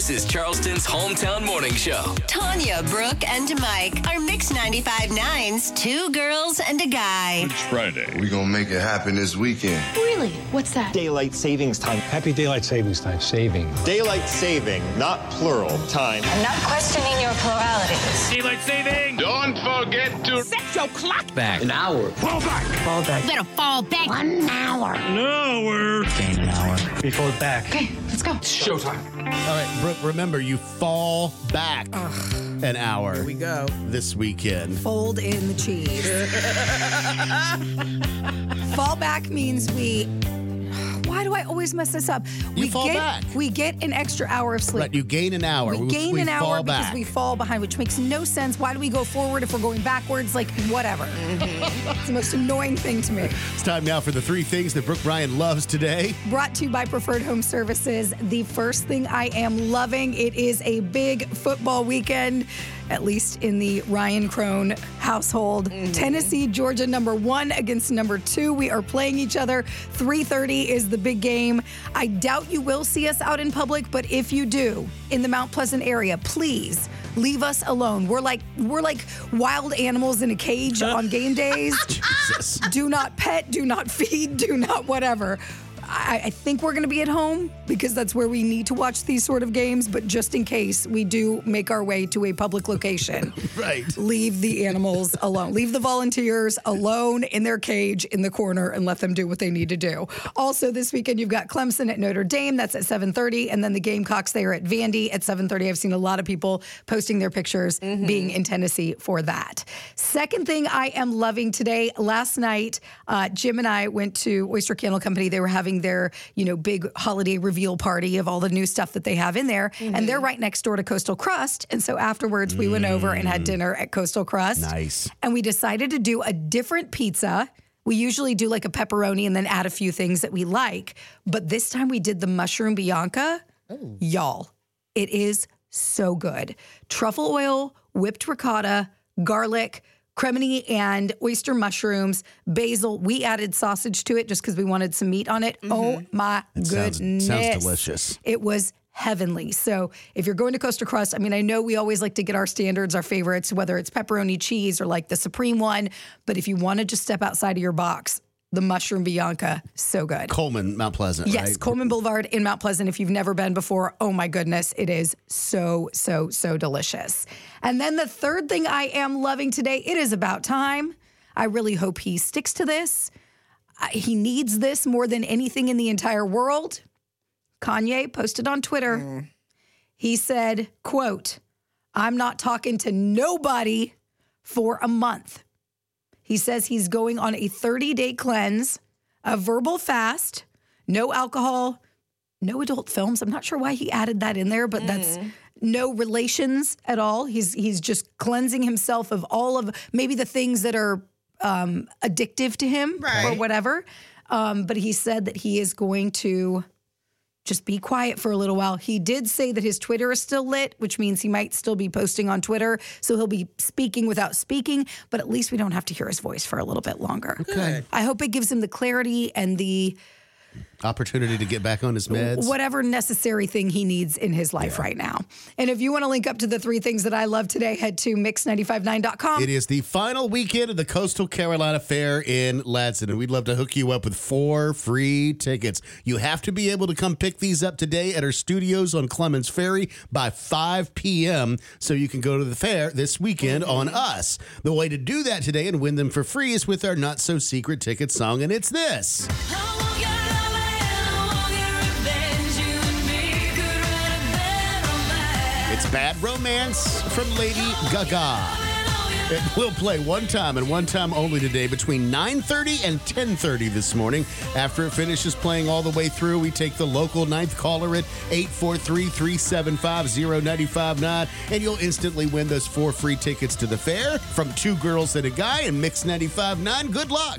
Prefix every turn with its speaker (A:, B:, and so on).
A: This is Charleston's hometown morning show.
B: Tanya, Brooke, and Mike are Mix 95.9's two girls and a guy.
C: It's Friday.
D: We're gonna make it happen this weekend.
E: Really? What's that?
F: Daylight savings time.
G: Happy daylight savings time. Saving.
F: Daylight saving, not plural, time.
H: I'm not questioning your pluralities.
C: Daylight saving.
D: Don't forget to
E: Set your clock
G: Back.
F: An hour.
C: Fall back.
E: Fall You better fall back. One hour.
C: No, we're.
G: Gain an hour. Before back.
E: Okay, let's go. Showtime.
I: All right, Brooke, remember you fall back an hour. Here we
J: go.
I: This weekend.
J: Fold in the cheese. fall back means we. Why do I always mess this up?
I: You
J: we
I: fall
J: get,
I: back.
J: We get an extra hour of sleep.
I: Right, you gain an hour.
J: we gain
I: we
J: an hour because we fall behind, which makes no sense. Why do we go forward if we're going backwards? Like, whatever. Mm-hmm. it's the most annoying thing to me.
I: It's time now for the three things that Brooke Bryan loves today.
J: Brought to you by Preferred Home Services. The first thing I am loving, it is a big football weekend, at least in the Ryan Crone household. Mm-hmm. Tennessee, Georgia, number one against number two. We are playing each other. 3:30 is the big game. I doubt you will see us out in public, but if you do, in the Mount Pleasant area, please leave us alone. We're like we're like wild animals in a cage on game days.
I: Jesus.
J: do not pet, do not feed, do not whatever. I, I think we're going to be at home because that's where we need to watch these sort of games. But just in case we do make our way to a public location,
I: Right.
J: leave the animals alone. Leave the volunteers alone in their cage in the corner and let them do what they need to do. Also, this weekend you've got Clemson at Notre Dame. That's at 7:30, and then the Gamecocks they are at Vandy at 7:30. I've seen a lot of people posting their pictures being in Tennessee for that. Second thing I am loving today. Last night, uh, Jim and I went to Oyster Candle Company. They were having their you know big holiday reveal party of all the new stuff that they have in there, and mm-hmm. they're right next door to Coastal Crust. And so afterwards, we went over and had mm. dinner at Coastal Crust.
I: Nice.
J: And we decided to do a different pizza. We usually do like a pepperoni and then add a few things that we like. But this time we did the mushroom Bianca. Oh. Y'all, it is so good. Truffle oil, whipped ricotta, garlic, cremini and oyster mushrooms, basil. We added sausage to it just because we wanted some meat on it. Mm-hmm. Oh my
I: It sounds-
J: goodness.
I: sounds delicious.
J: It was heavenly. So if you're going to Coastal Crust, I mean, I know we always like to get our standards, our favorites, whether it's pepperoni cheese or like the supreme one. But if you want to just step outside of your box, the mushroom Bianca, so good.
I: Coleman, Mount Pleasant,
J: Yes,
I: right?
J: Coleman Boulevard in Mount Pleasant. If you've never been before, oh my goodness, it is so, so, so delicious. And then the third thing I am loving today, it is about time. I really hope he sticks to this. Uh, he needs this more than anything in the entire world. Kanye posted on Twitter. Hmm. He said, quote, I'm not talking to nobody for a month. He says he's going on a 30 day cleanse, a verbal fast, no alcohol, no adult films. I'm not sure why he added that in there, but that's no relations at all. He's he's just cleansing himself of all of maybe the things that are um, addictive to him or whatever. Um, but he said that he is going to just be quiet for a little while. He did say that his Twitter is still lit, which means he might still be posting on Twitter. So he'll be speaking without speaking, but at least we don't have to hear his voice for a little bit longer.
I: Okay.
J: I hope it gives him the clarity and the
I: Opportunity to get back on his meds.
J: whatever necessary thing he needs in his life right now. And if you want to link up to the three things that I love today, head to mix959.com.
I: It is the final weekend of the Coastal Carolina Fair in Ladson, and we'd love to hook you up with four free tickets. You have to be able to come pick these up today at our studios on Clements Ferry by 5 p.m. so you can go to the fair this weekend on us. The way to do that today and win them for free is with our not so secret ticket song, and it's this. Bad Romance from Lady Gaga. It will play one time and one time only today between 9:30 and 10:30 this morning. After it finishes playing all the way through, we take the local ninth caller at 843-375-0959 and you'll instantly win those four free tickets to the fair from two girls and a guy and Mix 95.9. Good luck.